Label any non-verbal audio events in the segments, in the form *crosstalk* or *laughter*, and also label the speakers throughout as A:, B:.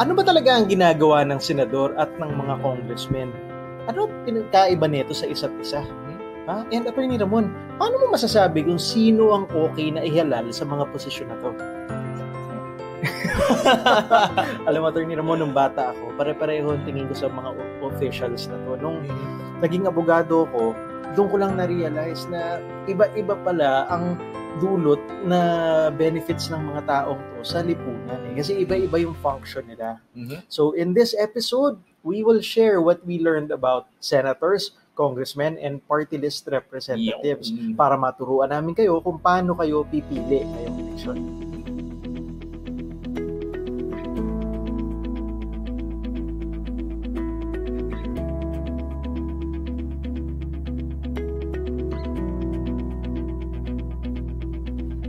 A: Ano ba talaga ang ginagawa ng senador at ng mga congressmen? Ano pinagkaiba nito sa isa't isa? Ha? And Attorney Ramon, paano mo masasabi kung sino ang okay na ihalal sa mga posisyon na to? *laughs* Alam mo, Attorney Ramon, nung bata ako, pare-pareho ang tingin ko sa mga officials na to. Nung naging abogado ko, doon ko lang na-realize na iba-iba pala ang dulot na benefits ng mga taong to sa lipunan. Eh. Kasi iba-iba yung function nila.
B: Mhm.
A: So in this episode, we will share what we learned about senators, congressmen, and party list representatives
B: Yun.
A: para maturuan namin kayo kung paano kayo pipili ngayong eleksyon.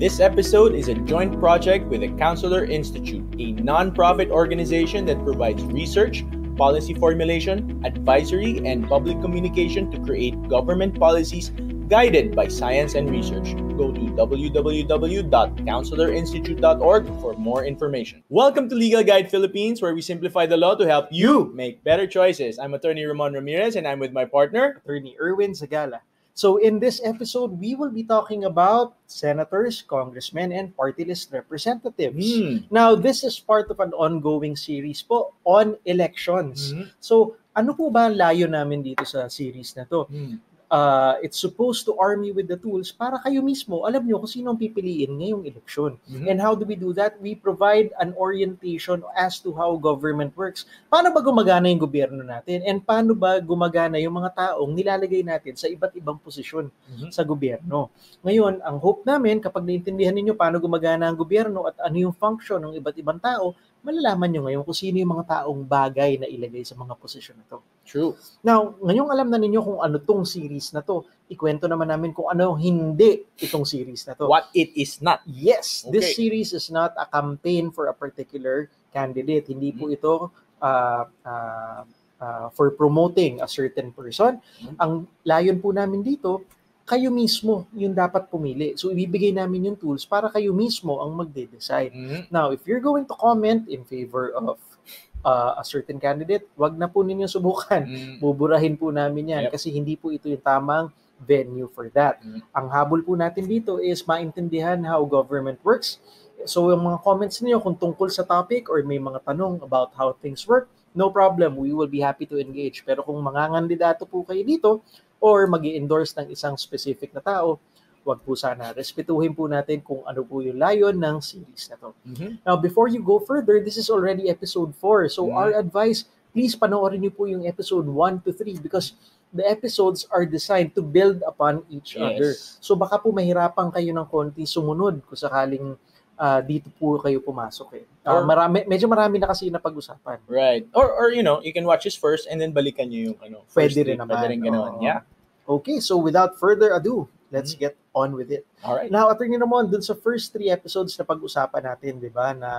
B: This episode is a joint project with the Counselor Institute, a non-profit organization that provides research, policy formulation, advisory, and public communication to create government policies guided by science and research. Go to www.counselorinstitute.org for more information. Welcome to Legal Guide Philippines, where we simplify the law to help you make better choices. I'm attorney Ramon Ramirez, and I'm with my partner.
A: Attorney Erwin Zagala. So in this episode, we will be talking about senators, congressmen, and party list representatives.
B: Hmm.
A: Now, this is part of an ongoing series po on elections. So, ano po ba ang layo namin dito sa series na to?
B: Hmm.
A: Uh, it's supposed to arm you with the tools para kayo mismo, alam nyo kung sino ang pipiliin ngayong eleksyon.
B: Mhm.
A: And how do we do that? We provide an orientation as to how government works. Paano ba gumagana yung gobyerno natin? And paano ba gumagana yung mga taong nilalagay natin sa iba't ibang posisyon
B: Mhm.
A: sa gobyerno? Ngayon, ang hope namin, kapag naintindihan ninyo paano gumagana ang gobyerno at ano yung function ng iba't ibang tao, malalaman nyo ngayon kung sino yung mga taong bagay na ilagay sa mga posisyon na to.
B: True.
A: Now, ngayong alam na ninyo kung ano tong series na to, ikwento naman namin kung ano hindi itong series na to.
B: What it is not.
A: Yes, this
B: Okay.
A: series is not a campaign for a particular candidate. Hindi po ito uh, uh, uh, for promoting a certain person.
B: Mhm.
A: Ang layon po namin dito, kayo mismo yung dapat pumili. So, ibibigay namin yung tools para kayo mismo ang magde-decide.
B: Mhm.
A: Now, if you're going to comment in favor of uh, a certain candidate, wag na po ninyo subukan.
B: Mhm.
A: Buburahin po namin yan
B: Yep.
A: kasi hindi po ito yung tamang venue for that.
B: Mhm.
A: Ang habol po natin dito is maintindihan how government works. So yung mga comments niyo kung tungkol sa topic or may mga tanong about how things work, no problem, we will be happy to engage. Pero kung mangangandidato po kayo dito or mag endorse ng isang specific na tao, wag po sana. Respetuhin po natin kung ano po yung layon ng series na to.
B: Mhm.
A: Now, before you go further, this is already episode 4. So,
B: Mhm.
A: our advice, please panoorin niyo po yung episode 1 to 3 because the episodes are designed to build upon each
B: Yes.
A: other. So, baka po mahirapan kayo ng konti sumunod kung sakaling ah, dito po kayo pumasok eh. Ah,
B: Or-
A: marami, medyo marami na kasi napag-usapan.
B: Right. Or or you know, you can watch this first and then balikan niyo yung ano. first
A: Pwede rin naman.
B: Pwede rin ganoon.
A: Oo.
B: Yeah.
A: Okay, so without further ado, let's
B: Mm-hmm.
A: get on with it.
B: All right.
A: Now, Attorney Ramon, dun sa first three episodes na pag-usapan natin, di ba, na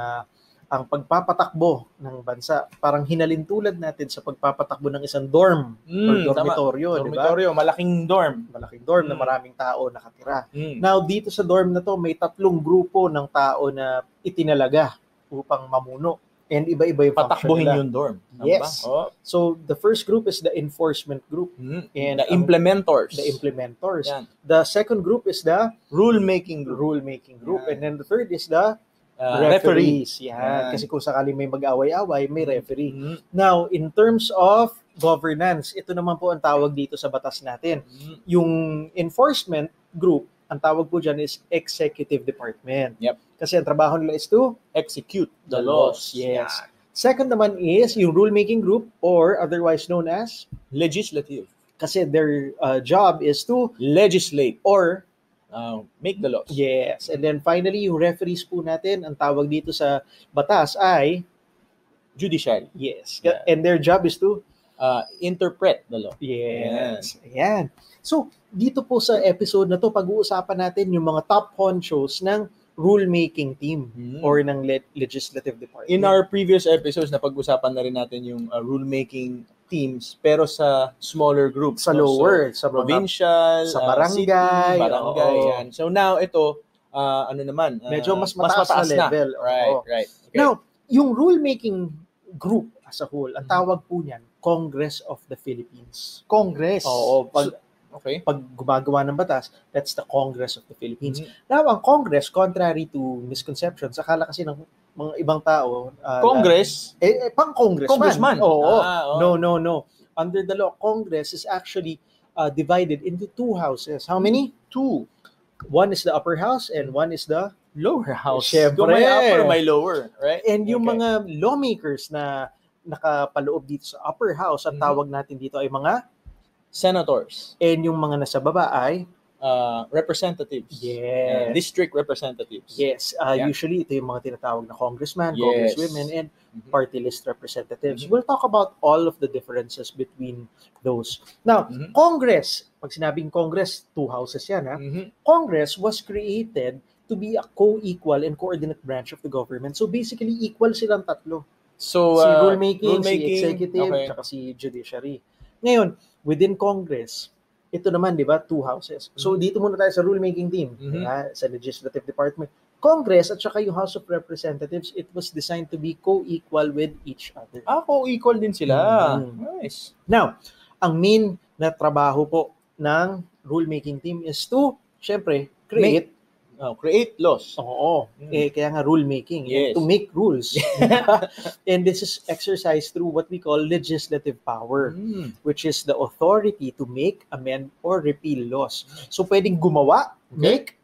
A: ang pagpapatakbo ng bansa, parang hinalin tulad natin sa pagpapatakbo ng isang dorm or
B: Mm, tama.
A: dormitoryo, di ba?
B: Dormitoryo, malaking dorm.
A: Malaking dorm na
B: Mm.
A: maraming tao nakatira.
B: Mm.
A: Now, dito sa dorm na to, may tatlong grupo ng tao na itinalaga upang mamuno. And iba-iba yung
B: Patakbuhin
A: nila.
B: yung dorm.
A: Yes.
B: ba? Oh.
A: So, the first group is the enforcement group,
B: Mm.
A: And
B: the implementors.
A: the implementors.
B: Yan.
A: The second group is the
B: Rule-making group.
A: rule-making group.
B: Yan.
A: And then the third is the
B: Uh, referee.
A: referees. Yan.
B: Yan.
A: Kasi kung sakaling may mag-away-away, may referee.
B: Mm.
A: Now, in terms of governance, ito naman po ang tawag dito sa batas natin.
B: Mm.
A: Yung enforcement group, ang tawag po dyan is executive department.
B: Yep.
A: Kasi ang trabaho nila is to
B: Execute the,
A: The
B: laws.
A: laws, yes.
B: Yan.
A: Second naman is yung rulemaking group or otherwise known as
B: Legislative.
A: kasi their uh, job is to
B: Legislate.
A: or
B: Uh, make the laws.
A: yes. And then finally, yung referees po natin, ang tawag dito sa batas ay
B: Judiciary.
A: yes.
B: Yeah.
A: And their job is to
B: Uh, interpret the law.
A: Yes. Ayan. So, dito po sa episode na to, pag-uusapan natin yung mga top honchos ng rulemaking team
B: Hmm.
A: or ng le- legislative department.
B: In our previous episodes, napag-usapan na rin natin yung uh, rulemaking teams, pero sa smaller groups.
A: sa
B: no?
A: lower, sa
B: So,
A: mga
B: provincial,
A: sa
B: uh,
A: barangay,
B: city, barangay,
A: oo.
B: yan. So now, ito, uh, ano naman, uh,
A: Medyo mas mataas na level,
B: Right,
A: oo.
B: right. Okay.
A: Now, yung rulemaking group as a whole, ang
B: Mhm.
A: tawag po niyan, Congress of the Philippines. Congress.
B: Oo, pag
A: So,
B: okay.
A: pag gumagawa ng batas, that's the Congress of the Philippines.
B: Mhm.
A: Now, ang Congress, contrary to misconceptions, akala kasi ng mga ibang tao, uh,
B: Congress,
A: na- eh, eh, pang congressman.
B: Congressman.
A: Oo.
B: Ah, oo.
A: No, no, no. Under the law, Congress is actually uh, divided into two houses. How many? Two. One is the upper house and one is the
B: lower house.
A: Siyempre.
B: Kung may upper, may lower, right?
A: And yung
B: Okay.
A: mga lawmakers na nakapaloob dito sa upper house, ang
B: Mhm.
A: tawag natin dito ay mga,
B: senators,
A: and yung mga nasa baba ay,
B: uh, representatives,
A: Yes.
B: uh, district representatives.
A: yes, uh,
B: Yeah.
A: usually ito yung mga tinatawag na congressman,
B: Yes.
A: congresswomen, and
B: Mhm.
A: party list representatives.
B: Mhm.
A: We'll talk about all of the differences between those. Now,
B: Mhm.
A: Congress, pag sinabing Congress, two houses yan ha.
B: Mhm.
A: Congress was created to be a co-equal and coordinate branch of the government. So basically, equal silang tatlo.
B: So,
A: si
B: uh,
A: rulemaking, si
B: rulemaking,
A: executive,
B: okay.
A: tsaka si judiciary. Ngayon, within Congress, ito naman, di ba, two houses. So
B: Mhm.
A: dito muna tayo sa rulemaking team,
B: Mhm.
A: di ba, sa legislative department. Congress at saka yung House of Representatives, it was designed to be co-equal with each other.
B: Ako, equal din sila.
A: Mhm.
B: Nice.
A: Now, ang main na trabaho po ng rulemaking team is to, syempre, create
B: Oh, create laws.
A: Oo.
B: Mm.
A: Eh, kaya nga rulemaking.
B: Yes.
A: To make rules. *laughs* *laughs* and this is exercised through what we call legislative power,
B: Mm.
A: which is the authority to make, amend, or repeal laws. So, pwedeng gumawa, make,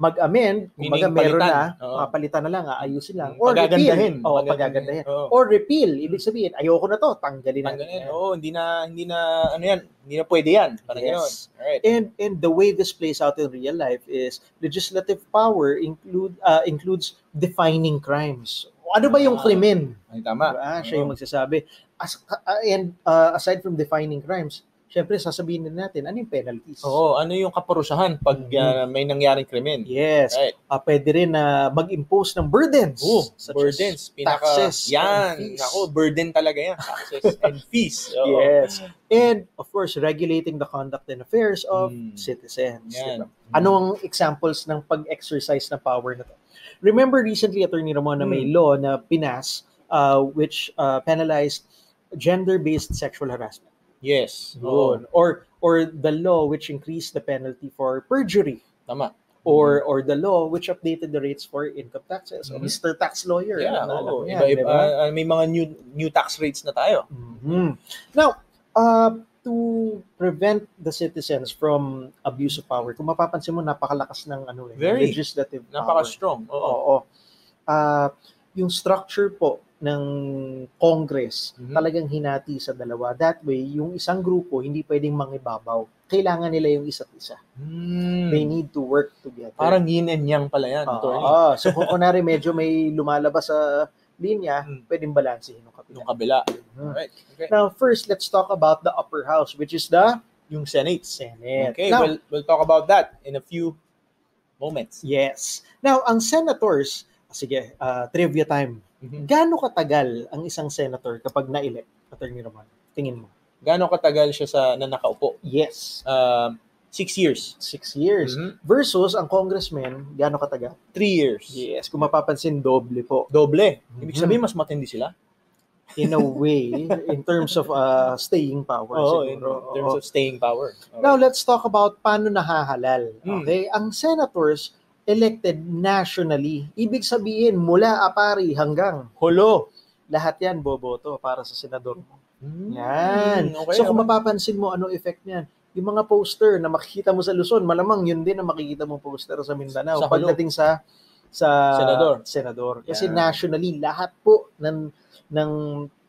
A: mag-amend, kumbaga meron na,
B: Oo.
A: papalitan na lang, aayusin lang.
B: Mm, pagagandahin.
A: repeal. Oo,
B: Pagagandahin. Oo.
A: Or repeal, ibig sabihin, ayoko na to, tanggalin na.
B: Tanggalin. Oo, hindi na, hindi na, ano yan, hindi na pwede yan. Parang
A: Yes.
B: gano'n. Alright.
A: And and the way this plays out in real life is legislative power include uh, includes defining crimes. Ano ba yung
B: Ah.
A: krimen?
B: Ay, tama.
A: Diba? Siya yung
B: Oo.
A: magsasabi. As, uh, and uh, aside from defining crimes, syempre sasabihin din natin, ano yung penalties?
B: Oo, ano yung kaparusahan pag
A: Mhm.
B: uh, may nangyaring krimen?
A: Yes.
B: Right.
A: Uh, pwede rin na mag-impose ng burdens.
B: Oo,
A: such as
B: burdens. Pinaka,
A: taxes
B: yan.
A: and fees.
B: Ako, burden talaga yan. Taxes *laughs* and fees. Oo.
A: Yes. And of course, regulating the conduct and affairs of
B: Mm.
A: citizens.
B: Yan.
A: Diba? Anong examples ng pag-exercise ng power na to? Remember recently, Attorney Ramon, na may
B: Hmm.
A: law na pinas uh, which uh, penalized gender-based sexual harassment.
B: Yes.
A: Yun. Or or the law which increased the penalty for perjury
B: Tama.
A: or or the law which updated the rates for income taxes. O
B: Mhm.
A: Mr. Tax Lawyer.
B: Yeah, oo. Iba, iba,
A: diba?
B: uh, may mga new new tax rates na tayo.
A: Mhm. Now, uh, to prevent the citizens from abuse of power, kung mapapansin mo, napakalakas ng ano eh,
B: Very.
A: legislative power.
B: Napaka-strong. Oo.
A: Oo. Ah, yung structure po ng Congress,
B: Mhm.
A: talagang hinati sa dalawa. That way, yung isang grupo, hindi pwedeng mangibabaw. Kailangan nila yung isa't isa.
B: Hmm.
A: They need to work together.
B: Parang yin and yang pala yan,
A: Oo.
B: attorney.
A: so kung kunwari medyo may lumalabas sa linya,
B: Hmm.
A: pwedeng balansehin ng kapila.
B: Yung kabila.
A: Mhm.
B: Alright. Okay.
A: Now, first, let's talk about the upper house, which is the
B: Yung Senate.
A: Senate.
B: Okay,
A: Now,
B: we'll, we'll talk about that in a few moments.
A: yes. Now, ang senators, sige, uh, trivia time.
B: Mhm.
A: Gaano katagal ang isang senator kapag na-elect? Attorney Roman, tingin mo.
B: Gaano katagal siya sa na nakaupo?
A: Yes.
B: Um, six years.
A: Six years.
B: Mhm.
A: Versus ang congressman, gaano katagal?
B: Three years.
A: Yes. Kung mapapansin, doble po.
B: Doble. Ibig
A: Mhm.
B: sabihin, mas matindi sila.
A: In a way, in terms of uh, staying power.
B: Oo, in
A: siguro.
B: terms
A: Oo.
B: of staying power. Okay.
A: Now, let's talk about paano nahahalal.
B: Hmm.
A: Okay? Ang senators elected nationally. Ibig sabihin, mula Apari hanggang Holo, lahat yan boboto para sa senador mo.
B: Hmm,
A: Yan.
B: Okay,
A: so kung
B: okay.
A: mapapansin mo, ano effect niyan? Yung mga poster na makikita mo sa Luzon, malamang yun din ang makikita mo poster sa Mindanao
B: Sa
A: pagdating sa sa
B: Senador.
A: senador. Kasi
B: Yan.
A: nationally, lahat po ng ng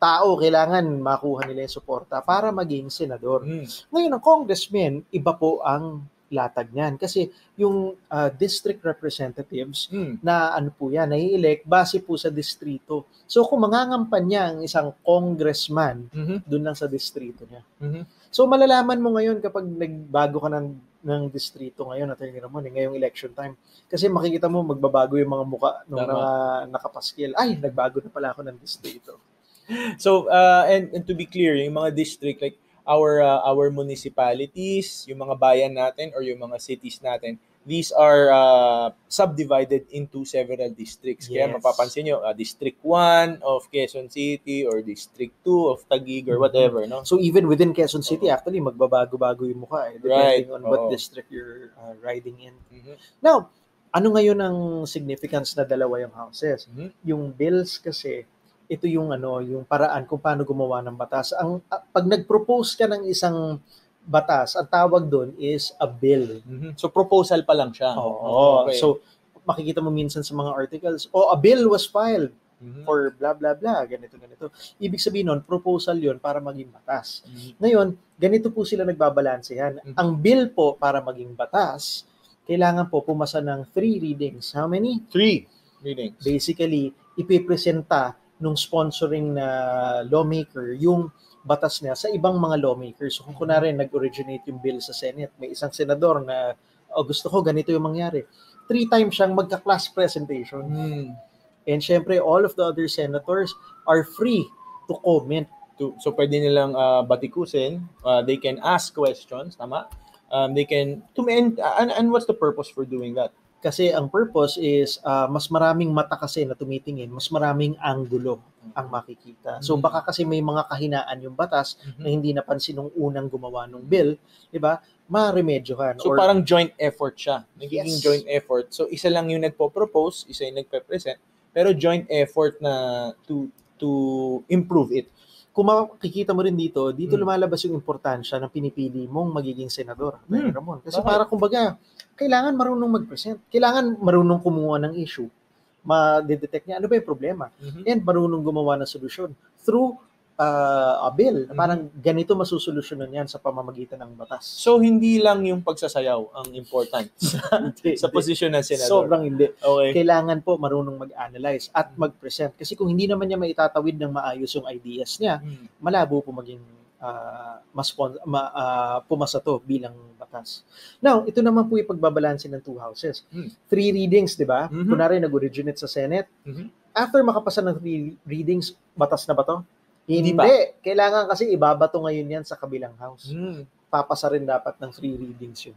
A: tao kailangan makuha nila yung suporta para maging senador.
B: Hmm.
A: Ngayon, ang congressman, iba po ang latag niyan. Kasi yung uh, district representatives,
B: Hmm.
A: na ano po yan, nai-elect base po sa distrito. So kung mangangampanya ang isang congressman,
B: Mhm.
A: doon lang sa distrito niya.
B: Mhm.
A: So malalaman mo ngayon kapag nagbago ka ng ng distrito ngayon, Attorney Ramon, eh, ngayong election time. Kasi makikita mo magbabago yung mga muka ng mga nakapaskil. Ay, nagbago na pala ako ng distrito.
B: So, uh, and, and to be clear, yung mga district, like our uh, our municipalities, yung mga bayan natin or yung mga cities natin, these are uh, subdivided into several districts. Kaya
A: Yes.
B: mapapansin nyo, uh, District 1 of Quezon City or District 2 of Taguig or
A: Mhm.
B: whatever, no?
A: So even within Quezon City,
B: Oo.
A: actually, magbabago-bago yung mukha eh,
B: Right.
A: depending on what
B: Oo.
A: district you're uh, riding in.
B: Mhm.
A: Now, ano ngayon ang significance na dalawa yung houses?
B: Mhm.
A: Yung bills kasi, ito yung ano, yung paraan kung paano gumawa ng batas. Ang ah, pag nag-propose ka ng isang batas, ang tawag doon is a bill.
B: Mhm. So proposal pa lang siya.
A: Oo.
B: Okay.
A: So, makikita mo minsan sa mga articles, oh, a bill was filed
B: Mhm.
A: for blah blah blah, ganito ganito. Ibig sabihin nun, proposal 'yon para maging batas.
B: Mhm.
A: Ngayon, ganito po sila nagbabalansehan.
B: Mhm.
A: Ang bill po para maging batas, kailangan po pumasa ng three readings. How many?
B: Three readings.
A: Basically, ipipresenta nung sponsoring na lawmaker yung batas niya sa ibang mga lawmakers. So kung kunwari nag-originate yung bill sa Senate, may isang senador na oh, gusto ko ganito yung mangyari. Three times siyang magka-class presentation.
B: Mhm.
A: And syempre, all of the other senators are free to comment.
B: To, so pwede nilang uh, batikusin, uh, they can ask questions, tama? Um, they can, to and, and, and what's the purpose for doing that?
A: Kasi ang purpose is ah, mas maraming mata kasi na tumitingin, mas maraming anggulo ang makikita. So
B: Mhm.
A: baka kasi may mga kahinaan yung batas na hindi napansin nung unang gumawa ng bill, 'di ba? Ma-remedyohan
B: So
A: or
B: parang joint effort siya. Nagiging
A: Yes.
B: joint effort. So isa lang yung nagpo-propose, isa yung nagpe-present, pero joint effort na to to improve it.
A: Kung makikita mo rin dito, dito
B: Mm.
A: lumalabas yung importansya ng pinipili mong magiging senador.
B: Mm.
A: Ramon. Kasi
B: Bakit?
A: para kumbaga, kailangan marunong mag-present. Kailangan marunong kumuha ng issue. Ma-detect niya ano ba yung problema. and marunong gumawa ng solusyon through uh, a bill.
B: Mhm.
A: Parang ganito masusolusyonan yan sa pamamagitan ng batas.
B: So hindi lang yung pagsasayaw ang important *laughs* sa,
A: Hindi,
B: sa posisyon ng senador.
A: Sobrang hindi.
B: okay.
A: Kailangan po marunong mag-analyze at mag-present. Kasi kung hindi naman niya maitatawid ng maayos yung ideas niya,
B: Mm.
A: malabo po maging ah, mas ma, ah, pumasa to bilang batas. Now, ito naman po yung pagbabalansin ng two houses.
B: Hmm.
A: Three readings, di ba?
B: Mhm.
A: Kunwari, nag-originate sa Senate.
B: Mhm.
A: After makapasa ng three readings, batas na ba to?
B: Hindi pa.
A: Kailangan kasi ibabato ngayon yan sa kabilang house.
B: Mm.
A: Papasa rin dapat ng three readings yun.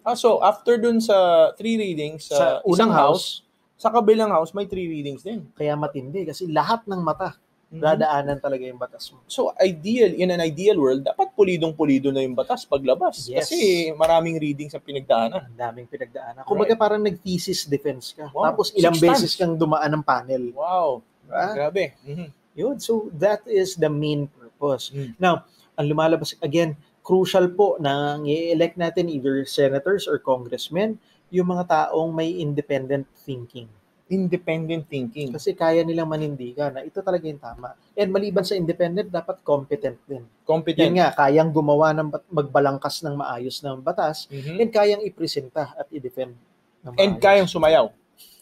B: Ah, so after dun sa three readings sa,
A: Sa
B: isang
A: unang house,
B: sa kabilang house may three readings din.
A: kaya matindi kasi lahat ng mata
B: Mhm.
A: dadaanan talaga yung batas mo.
B: So ideal, in an ideal world, dapat pulidong-pulido na yung batas paglabas.
A: Yes.
B: Kasi maraming readings ang pinagdaanan.
A: Ang daming pinagdaanan. Kumbaga parang nag-thesis defense ka.
B: Wow.
A: Tapos ilang
B: Six
A: beses
B: times.
A: kang dumaan ng panel.
B: Wow.
A: Diba?
B: Grabe. Mhm.
A: Yun. So that is the main purpose.
B: Mm.
A: Now, ang lumalabas, again, crucial po na i-elect natin either senators or congressmen, yung mga taong may independent thinking.
B: Independent thinking.
A: Kasi kaya nilang manindigan na ito talaga yung tama. And maliban sa independent, dapat competent din.
B: Competent.
A: Yun nga, kayang gumawa ng magbalangkas ng maayos ng batas
B: Mhm.
A: and kayang ipresenta at i-defend ng
B: And kayang sumayaw.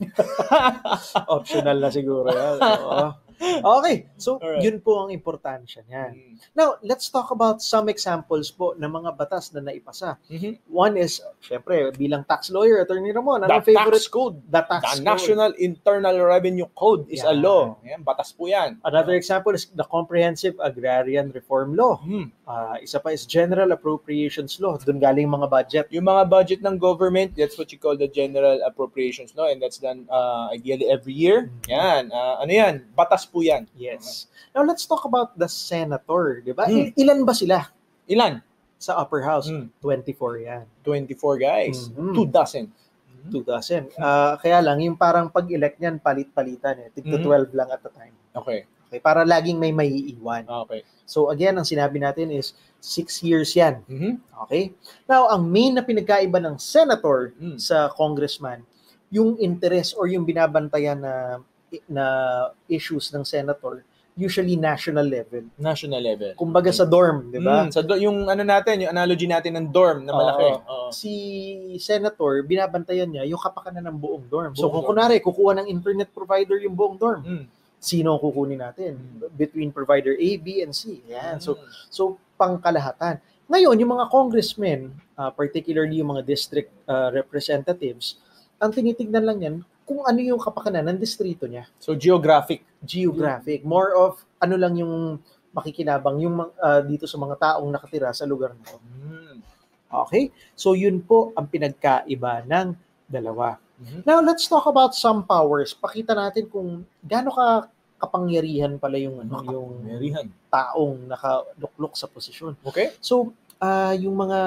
B: *laughs*
A: Optional na siguro yan. Oo. Okay, so
B: Alright.
A: yun po ang importansya niyan.
B: Mhm.
A: Now, let's talk about some examples po ng mga batas na naipasa.
B: Mhm.
A: One is, syempre, bilang tax lawyer, Attorney Ramon,
B: The
A: anong favorite?
B: tax code.
A: The tax
B: The
A: code.
B: National Internal Revenue Code is a
A: Yan.
B: law. Yan, batas po yan.
A: Another example is the Comprehensive Agrarian Reform Law.
B: Mhm.
A: Ah, isa pa is General Appropriations Law. Doon galing mga budget.
B: Yung mga budget ng government, that's what you call the General Appropriations Law and that's done uh, ideally every year.
A: Mhm.
B: Yan. Ah, ano yan? Batas po yan.
A: Yes. Now, let's talk about the senator, di ba?
B: Hmm.
A: Il- Ilan ba sila
B: Ilan?
A: sa upper house?
B: Mm.
A: 24 yan.
B: 24 guys.
A: Mhm.
B: Two dozen.
A: 2 dozen. Ah, kaya lang, yung parang pag-elect niyan, palit-palitan eh. Tigto
B: Mhm.
A: 12 lang at a time.
B: Okay.
A: Okay, para laging may maiiwan.
B: Okay.
A: So again, ang sinabi natin is 6 years yan.
B: Mhm.
A: Okay? Now, ang main na pinagkaiba ng senator
B: Mm.
A: sa congressman, yung interest or yung binabantayan na na issues ng senator, usually national level.
B: National level.
A: Kumbaga sa dorm, di ba?
B: Mm, sa do- yung ano natin, yung analogy natin ng dorm na malaki. Oo.
A: Si senator, binabantayan niya yung kapakanan ng buong dorm. So
B: Buong
A: kung
B: dorm.
A: kunwari, kukuha ng internet provider yung buong dorm,
B: Mm.
A: sino ang kukunin natin? Between provider A, B, and C. Yan. So,
B: Mm.
A: so pangkalahatan. Ngayon, yung mga congressmen, uh, particularly yung mga district uh, representatives, ang tinitignan lang yan kung ano yung kapakanan ng distrito niya.
B: so geographic.
A: Geographic. More of ano lang yung makikinabang yung uh, dito sa mga taong nakatira sa lugar na to.
B: Mm.
A: Okay? So yun po ang pinagkaiba ng dalawa.
B: Mhm.
A: Now, let's talk about some powers. Pakita natin kung gaano ka kapangyarihan pala yung ano, yung taong nakaluklok sa posisyon.
B: Okay?
A: So, ah, yung mga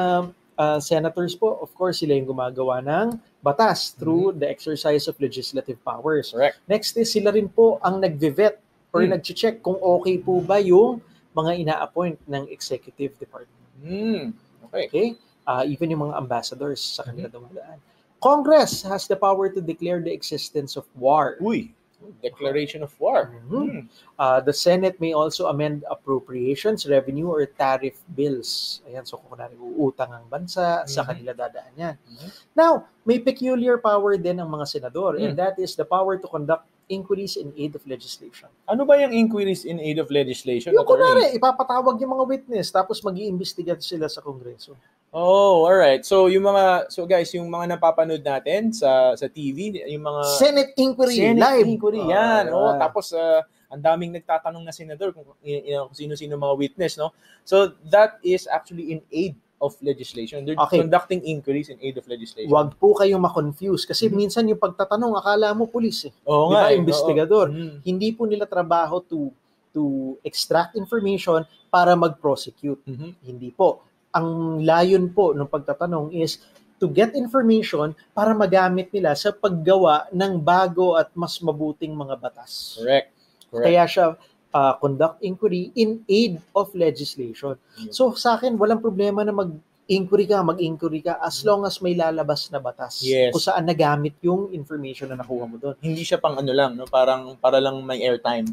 A: ah, senators po, of course, sila yung gumagawa ng batas through the exercise of legislative powers.
B: Correct.
A: Next is sila rin po ang nagve-vet or
B: Hmm.
A: nag-check kung okay po ba yung mga ina-appoint ng executive department.
B: Mm. Okay.
A: Okay? Uh, even yung mga ambassadors sa kanila dumadaan. Congress has the power to declare the existence of war.
B: Uy. Declaration of war.
A: Mhm.
B: Mm.
A: Uh, the Senate may also amend appropriations, revenue, or tariff bills. Ayan, so kung kunwari uutang ang bansa, sa
B: Mhm.
A: kanila dadaan yan.
B: Mhm.
A: Now, may peculiar power din ang mga senador, and
B: Mm.
A: that is the power to conduct inquiries in aid of legislation.
B: Ano ba yung inquiries in aid of legislation?
A: Yung kunwari, ipapatawag yung mga witness, tapos mag iimbestiga sila sa Kongreso.
B: Oh, all right. So yung mga so guys, yung mga napapanood natin sa sa TV, yung mga
A: Senate inquiry,
B: Senate
A: live.
B: inquiry, yan.
A: Ah,
B: oh, tapos ah, ang daming nagtatanong na senador kung, y- y- kung sino-sino mga witness, no? So that is actually in aid of legislation. They're
A: Okay.
B: conducting inquiries in aid of legislation.
A: Wag po kayong ma-confuse kasi
B: Mhm.
A: minsan yung pagtatanong akala mo pulis eh.
B: Oo
A: Di
B: nga,
A: ba,
B: eh,
A: investigador.
B: oo. Mm.
A: Hindi po nila trabaho to to extract information para mag-prosecute.
B: Mhm.
A: Hindi po. Ang layon po ng pagtatanong is to get information para magamit nila sa paggawa ng bago at mas mabuting mga batas.
B: Correct. Correct.
A: Kaya siya uh, conduct inquiry in aid of legislation.
B: Yes.
A: So sa akin, walang problema na mag-inquiry ka, mag-inquiry ka as long as may lalabas na batas
B: Yes.
A: kung saan nagamit yung information na nakuha mo doon.
B: Hindi siya pang ano lang, no? Parang para lang may airtime.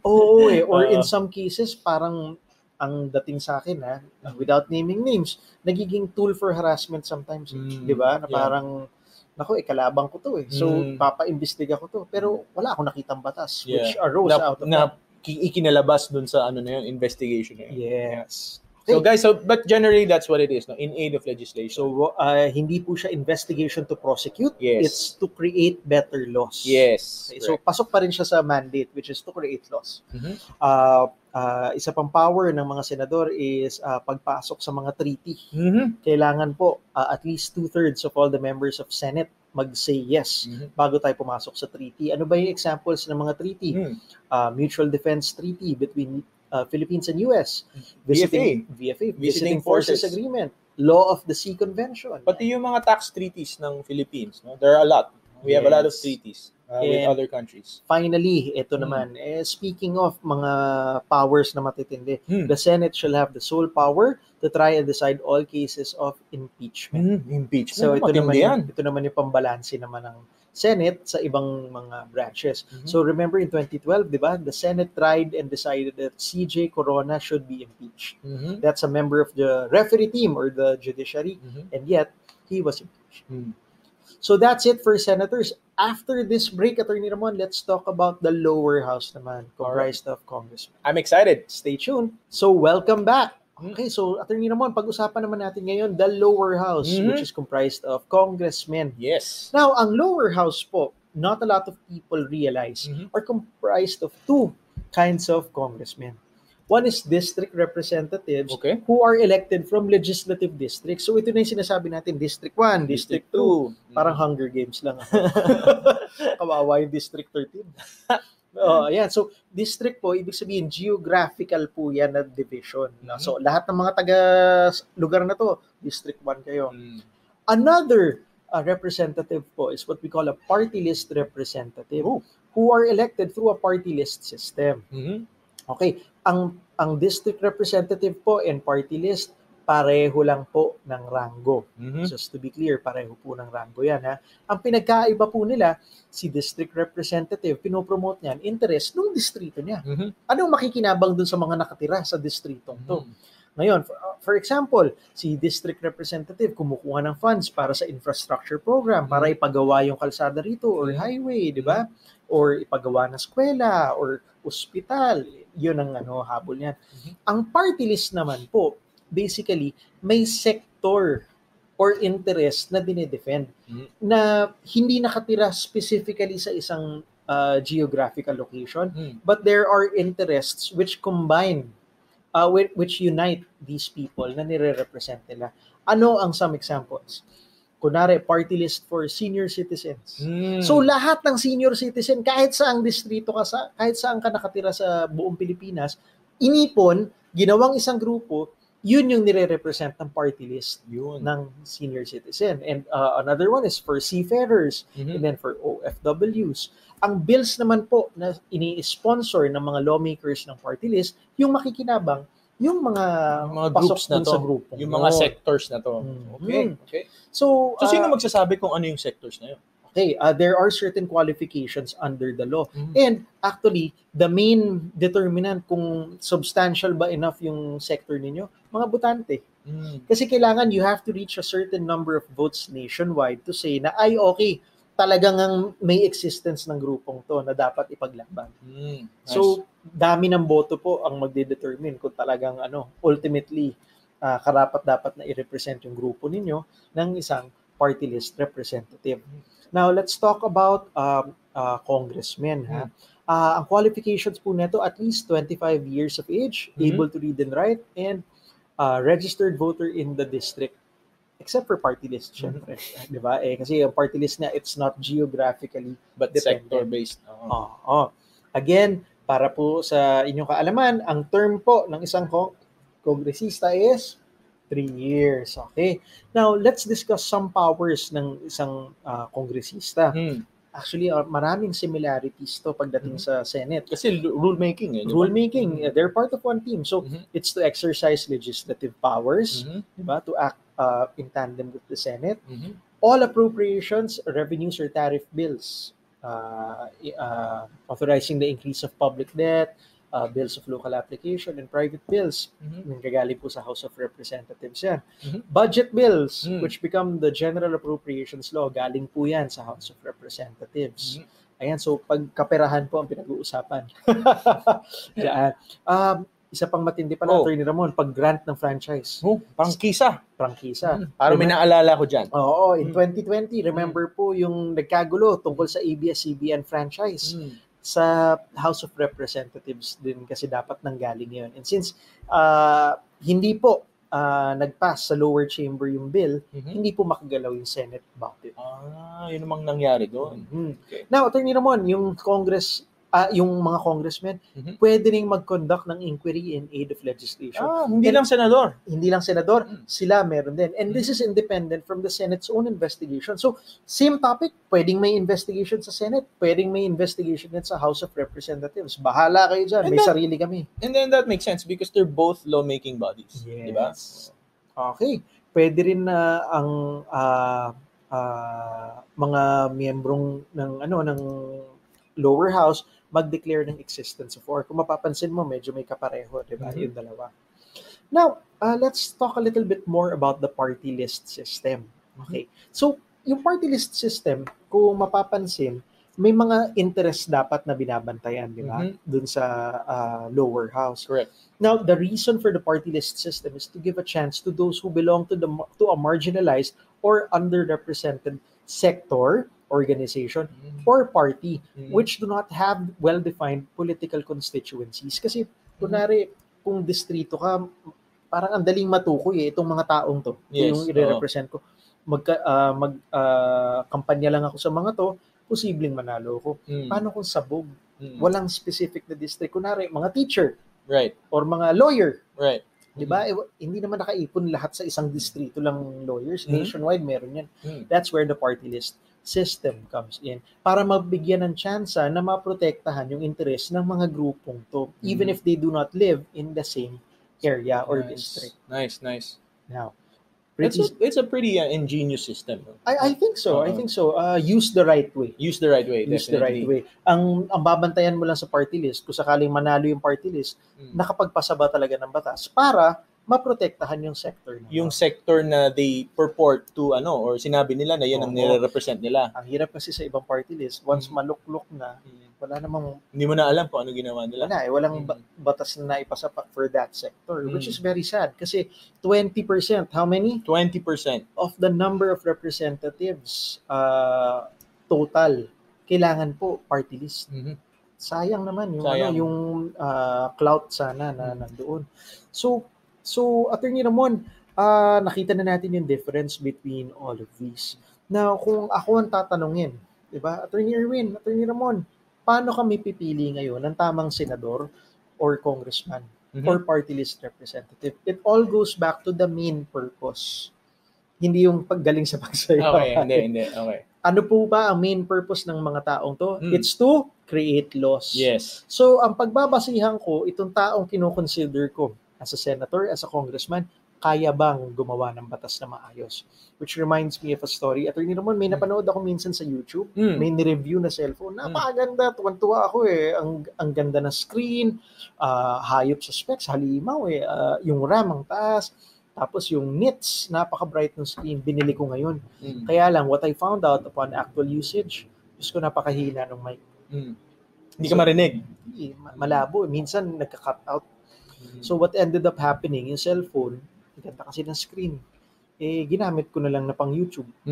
A: Oo eh. Or in *laughs* some cases, parang ang dating sa akin, ha, without naming names, nagiging tool for harassment sometimes. eh.
B: Mm,
A: Di ba? Na
B: yeah.
A: parang, nako, ikalabang ko to eh. So,
B: Mm.
A: papa-imbestiga ko to. Pero wala akong nakitang batas
B: Yeah.
A: which arose
B: na,
A: out of
B: na
A: that.
B: ki- ikinalabas dun sa ano na yun, investigation na yun.
A: Yes.
B: So
A: Okay.
B: guys, so but generally that's what it is, no? In aid of legislation.
A: So, uh, hindi po siya investigation to prosecute.
B: Yes.
A: It's to create better laws.
B: yes.
A: Okay, so, pasok pa rin siya sa mandate, which is to create laws.
B: Mhm.
A: Uh, uh, isa pang power ng mga senador is uh, pagpasok sa mga treaty.
B: Mhm.
A: Kailangan po uh, at least two-thirds of all the members of Senate mag-say yes
B: Mhm.
A: bago tayo pumasok sa treaty. Ano ba yung examples ng mga treaty?
B: Mhm.
A: Uh, Mutual Defense Treaty between uh, Philippines and US.
B: VFA.
A: VFA.
B: Visiting
A: Visiting Forces,
B: Forces.
A: Agreement. Law of the Sea Convention.
B: Pati yung mga tax treaties ng Philippines, no? There are a lot. We have a lot of
A: Yes.
B: treaties uh, with other countries.
A: Finally, ito
B: Hmm.
A: naman, eh, speaking of mga powers na matitindi,
B: Hmm.
A: the Senate shall have the sole power to try and decide all cases of impeachment.
B: Mhm. Impeachment.
A: So ito naman,
B: Matindi yan.
A: yung, ito naman yung pambalanse naman ng Senate sa ibang mga branches.
B: Mhm.
A: So remember in 2012, di ba, the Senate tried and decided that CJ Corona should be impeached.
B: Mhm.
A: That's a member of the referee team or the judiciary,
B: Mhm.
A: and yet he was impeached.
B: Mhm.
A: So that's it for senators. After this break, Attorney Ramon, let's talk about the lower house naman, comprised of congressmen.
B: I'm excited.
A: Stay tuned. So welcome back.
B: Mhm.
A: Okay, so Attorney Ramon, pag-usapan naman natin ngayon the lower house,
B: Mhm.
A: which is comprised of congressmen.
B: Yes.
A: Now, ang lower house po, not a lot of people realize,
B: Mhm.
A: are comprised of two kinds of congressmen. One is district representatives
B: Okay.
A: who are elected from legislative districts. So ito na yung sinasabi natin, District 1, District 2. Parang Hunger Games lang. *laughs* Kawawa yung District 13. *laughs* Oh, ayan. So, district po, ibig sabihin, geographical po yan na division.
B: Mhm.
A: So, lahat ng mga taga lugar na to, District 1 kayo.
B: Mm.
A: Another uh, representative po is what we call a party list representative
B: Oh.
A: who are elected through a party list system.
B: Mhm.
A: Okay, ang ang district representative po and party list pareho lang po ng rango.
B: Mhm.
A: Just to be clear, pareho po ng rango yan. Ha? Ang pinagkaiba po nila, si district representative, pinopromote niyan, interest ng distrito niya.
B: Mhm.
A: Anong makikinabang dun sa mga nakatira sa distritong to?
B: Mhm.
A: Ngayon, for, for example, si district representative kumukuha ng funds para sa infrastructure program, para ipagawa yung kalsada rito or highway, di ba? Or ipagawa ng eskwela or ospital. Yun ang ano, habol niyan.
B: Mhm.
A: Ang party list naman po, basically, may sector or interest na dinedefend
B: Mhm.
A: na hindi nakatira specifically sa isang uh, geographical location
B: Mhm.
A: but there are interests which combine uh, which, which unite these people na nire-represent nila. Ano ang some examples? Kunwari, party list for senior citizens.
B: Mm.
A: So lahat ng senior citizen, kahit saang distrito ka sa, kahit saan ka nakatira sa buong Pilipinas, inipon, ginawang isang grupo, yun yung nire-represent ng party list
B: yun.
A: ng senior citizen. And uh, another one is for seafarers
B: Mhm.
A: and then for OFWs. Ang bills naman po na ini-sponsor ng mga lawmakers ng party list, yung makikinabang, yung mga,
B: Yung mga groups na to,
A: sa grupo.
B: Yung mga sectors na to.
A: Mhm.
B: Okay. okay.
A: So,
B: So, sino
A: uh,
B: magsasabi kung ano yung sectors na yun?
A: okay, uh, there are certain qualifications under the law.
B: Mhm.
A: And actually, the main determinant kung substantial ba enough yung sector ninyo, mga butante.
B: Mm.
A: Kasi kailangan you have to reach a certain number of votes nationwide to say na, ay, okay, talagang ang may existence ng grupong to na dapat ipaglaban.
B: Mm. Nice.
A: So, dami ng boto po ang magde-determine kung talagang ano, ultimately, ah, karapat dapat na i-represent yung grupo ninyo ng isang party list representative. Now, let's talk about um, uh, congressmen. Ha? Ah, ang qualifications po nito, at least 25 years of age,
B: Mhm.
A: able to read and write, and uh, registered voter in the district. Except for party list, syempre. Di ba? Eh, kasi yung party list na it's not geographically
B: But
A: dependent.
B: sector-based. Oo.
A: Oo. Again, para po sa inyong kaalaman, ang term po ng isang kong- kongresista is three years. Okay. Now, let's discuss some powers ng isang ah, kongresista.
B: Mm.
A: Actually, ah, maraming similarities to pagdating
B: Mhm.
A: sa Senate.
B: Kasi rulemaking eh.
A: Rulemaking, eh, they're part of one team. So,
B: Mhm.
A: it's to exercise legislative powers,
B: Mhm.
A: di ba? to act ah, in tandem with the Senate.
B: Mhm.
A: all appropriations, revenues, or tariff bills, uh, uh, authorizing the increase of public debt, uh, bills of local application, and private bills.
B: Mhm.
A: Gagaling po sa House of Representatives yan.
B: Mhm.
A: Budget bills,
B: Mm.
A: which become the General Appropriations Law, galing po yan sa House of Representatives.
B: Mhm.
A: Ayan, so pagkaperahan po ang pinag-uusapan. *laughs* *laughs* Diyan. Um, isa pang matindi pala,
B: Oh.
A: Attorney Ramon, pag-grant ng franchise,
B: Oh, prangkisa.
A: prangkisa.
B: Mm. Parang may naalala ko dyan.
A: Oo, in
B: Mm.
A: 2020, remember po yung nagkagulo tungkol sa ABS-CBN franchise
B: Mm.
A: sa House of Representatives din kasi dapat nanggaling yun. And since uh, hindi po uh, nag-pass sa lower chamber yung bill,
B: Mhm.
A: hindi po makagalaw yung Senate about it.
B: Ah, yun namang nangyari doon.
A: Mhm.
B: Okay.
A: Now, Attorney Ramon, yung Congress, ah, yung mga congressmen,
B: Mhm.
A: pwede ring mag-conduct ng inquiry in aid of legislation.
B: Ah, hindi lang senador.
A: hindi lang senador,
B: Mm.
A: sila meron din. And this is independent from the Senate's own investigation. So, same topic, pwedeng may investigation sa Senate, pwedeng may investigation din sa House of Representatives. Bahala kayo dyan,
B: And
A: may
B: that-
A: sarili kami.
B: And then that makes sense because they're both lawmaking bodies. Di ba?
A: Okay. Pwede rin na ang ah, ah, mga miyembrong ng ano ng lower house mag-declare ng existence of war. Kung mapapansin mo, medyo may kapareho, di ba?
B: Mhm.
A: Yung dalawa. Now, uh, let's talk a little bit more about the party list system. Okay. So, yung party list system, kung mapapansin, may mga interest dapat na binabantayan, di ba?
B: Mhm.
A: Dun sa ah, lower house.
B: Correct.
A: Now, the reason for the party list system is to give a chance to those who belong to the to a marginalized or underrepresented sector, organization,
B: Mhm.
A: or party
B: Mhm.
A: which do not have well-defined political constituencies. Kasi, kunwari, kung distrito ka, parang ang daling matukoy eh, itong mga taong to.
B: Yes,
A: yung i-represent ko. Magka, ah, mag, ah, kampanya lang ako sa mga to, posibleng manalo ko.
B: Mm.
A: Paano kung sabog?
B: Mm.
A: Walang specific na district. Kunwari, mga teacher
B: Right.
A: or mga lawyer.
B: Right.
A: Di ba? Eh, hindi naman nakaipon lahat sa isang distrito lang lawyers.
B: Mhm.
A: Nationwide, meron yan.
B: Mm.
A: That's where the party list system comes in. Para mabigyan ng tsansa na maprotektahan yung interest ng mga grupong to, even
B: Mhm.
A: if they do not live in the same area or
B: nice.
A: district.
B: Nice, nice.
A: Now,
B: It's
A: pretty,
B: a, it's a pretty uh, ingenious system.
A: I, I think so. I
B: Oo.
A: think so. Uh, use the right way.
B: Use the right way.
A: Use the right
B: definitely.
A: way. Ang, ang babantayan mo lang sa party list, kung sakaling manalo yung party list,
B: Mm.
A: nakapagpasa ba talaga ng batas para maprotektahan yung sector. na
B: Yung sector na they purport to ano or sinabi nila na yan ang
A: Oo.
B: nire-represent nila.
A: Ang hirap kasi sa ibang party list, once
B: Mm.
A: maluklok na, wala namang,
B: Hindi mo na alam kung ano ginawa nila.
A: wala eh, walang
B: Mm.
A: ba- batas na naipasa pa for that sector, which
B: Mm.
A: is very sad. Kasi 20%, how many?
B: 20%.
A: Of the number of representatives uh, total, kailangan po party list.
B: Mhm.
A: sayang naman yung
B: Sayang.
A: ano yung ah, clout sana na nandoon. So so Attorney Ramon, ah, nakita na natin yung difference between all of these. Now, kung ako ang tatanungin, 'di ba? Attorney Erwin, Attorney Ramon, paano kami pipili ngayon ng tamang senador or congressman
B: Mhm.
A: or party list representative? It all goes back to the main purpose. Hindi yung paggaling sa pagsayaw.
B: Okay, hindi, *laughs* hindi. Okay.
A: Ano po ba ang main purpose ng mga taong to?
B: Mm.
A: It's to create laws.
B: Yes.
A: So, ang pagbabasihan ko, itong taong kinoconsider ko as a senator, as a congressman, kaya bang gumawa ng batas na maayos? Which reminds me of a story. Attorney Ramon, may napanood ako minsan sa YouTube.
B: Mm.
A: May ni-review na cellphone. Napakaganda. Tuwan-tuwa ako eh. Ang, ang ganda na screen. ah, hayop sa specs. Halimaw eh. Ah, yung RAM ang taas. Tapos yung nits, napaka-bright ng screen. Binili ko ngayon.
B: Mm.
A: Kaya lang, what I found out upon actual usage, Diyos ko napakahina ng mic.
B: Mm. Hindi ka marinig.
A: Eh, ma- malabo. Minsan nagka-cut out. So what ended up happening, yung cellphone, ganda kasi ng screen. Eh, ginamit ko na lang na pang YouTube. *laughs*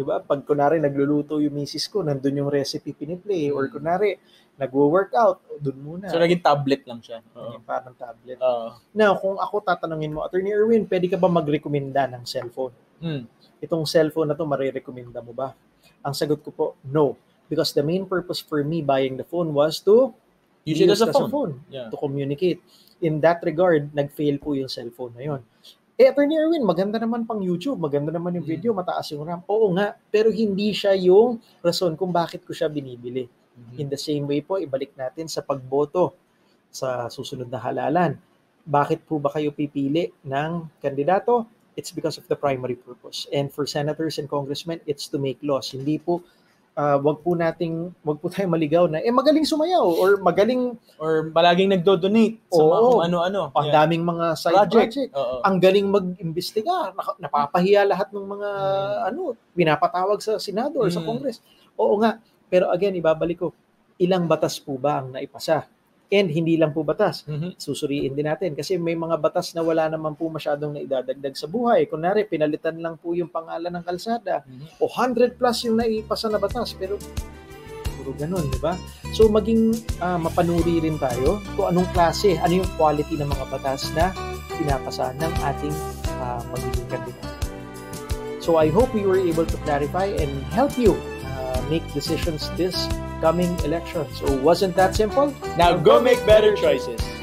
A: diba? Pag kunari nagluluto yung misis ko, nandun yung recipe piniplay. Or kunari, nagwo-workout, dun muna.
B: so, naging tablet lang siya.
A: Yung parang tablet.
B: Oo.
A: Now, kung ako tatanungin mo, Attorney Erwin, pwede ka ba magrekomenda ng cellphone?
B: Mm.
A: Itong cellphone na to, marirekomenda mo ba? Ang sagot ko po, no. Because the main purpose for me buying the phone was to
B: Use it as
A: use
B: a phone. Yeah.
A: to communicate. In that regard, nag-fail po yung cellphone na yon. Eh, Attorney Erwin, maganda naman pang YouTube, maganda naman yung
B: Mm.
A: video, mataas yung RAM. Oo nga, pero hindi siya yung rason kung bakit ko siya binibili.
B: Mhm.
A: In the same way po, ibalik natin sa pagboto sa susunod na halalan. Bakit po ba kayo pipili ng kandidato? It's because of the primary purpose. And for senators and congressmen, it's to make laws. Hindi po, ah, wag po nating, wag po tayo maligaw na, eh magaling sumayaw or magaling,
B: Or palaging nagdo-donate sa mga
A: Oo.
B: ano-ano.
A: ang
B: Yeah.
A: daming mga side project.
B: Project. Oo.
A: Ang galing mag-imbestiga. Napapahiya lahat ng mga,
B: Mm.
A: ano, pinapatawag sa Senado or sa
B: Mm.
A: Congress. Oo nga. Pero again, ibabalik ko, ilang batas po ba ang naipasa? And hindi lang po batas.
B: Mhm.
A: susuriin din natin kasi may mga batas na wala naman po masyadong naidadagdag sa buhay. Kunwari, pinalitan lang po yung pangalan ng kalsada
B: Mhm.
A: o 100 plus yung naipasa na batas pero puro ganun, di ba? So maging ah, mapanuri rin tayo kung anong klase, ano yung quality ng mga batas na pinapasa ng ating ah, magiging kandidato. So I hope we were able to clarify and help you Uh, make decisions this coming election. So wasn't that simple?
B: Now go make better choices.